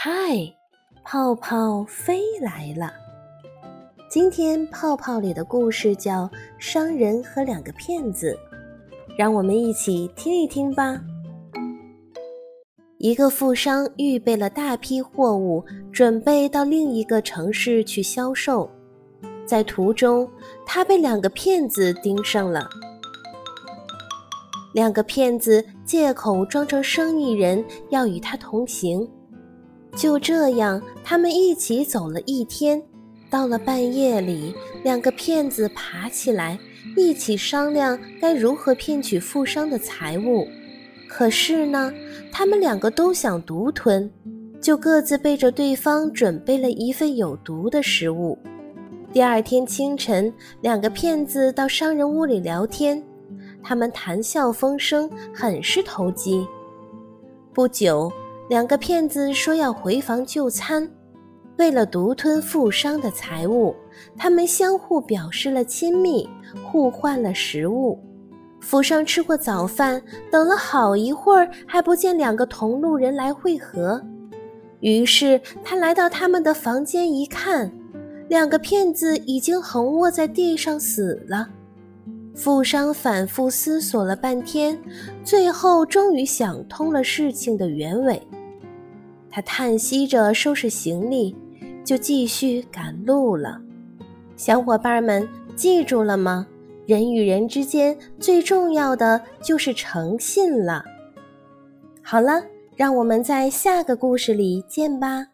嗨，泡泡飞来了。今天泡泡里的故事叫《商人和两个骗子》，让我们一起听一听吧。一个富商预备了大批货物，准备到另一个城市去销售，在途中他被两个骗子盯上了。两个骗子借口装成生意人，要与他同行。就这样，他们一起走了一天。到了半夜里，两个骗子爬起来，一起商量该如何骗取富商的财物。可是呢，他们两个都想独吞，就各自背着对方准备了一份有毒的食物。第二天清晨，两个骗子到商人屋里聊天，他们谈笑风生，很是投机。不久。两个骗子说要回房就餐，为了独吞富商的财物，他们相互表示了亲密，互换了食物。富商吃过早饭，等了好一会儿还不见两个同路人来会合，于是他来到他们的房间一看，两个骗子已经横卧在地上死了。富商反复思索了半天，最后终于想通了事情的原委。他叹息着收拾行李，就继续赶路了。小伙伴们，记住了吗？人与人之间最重要的就是诚信了。好了，让我们在下个故事里见吧。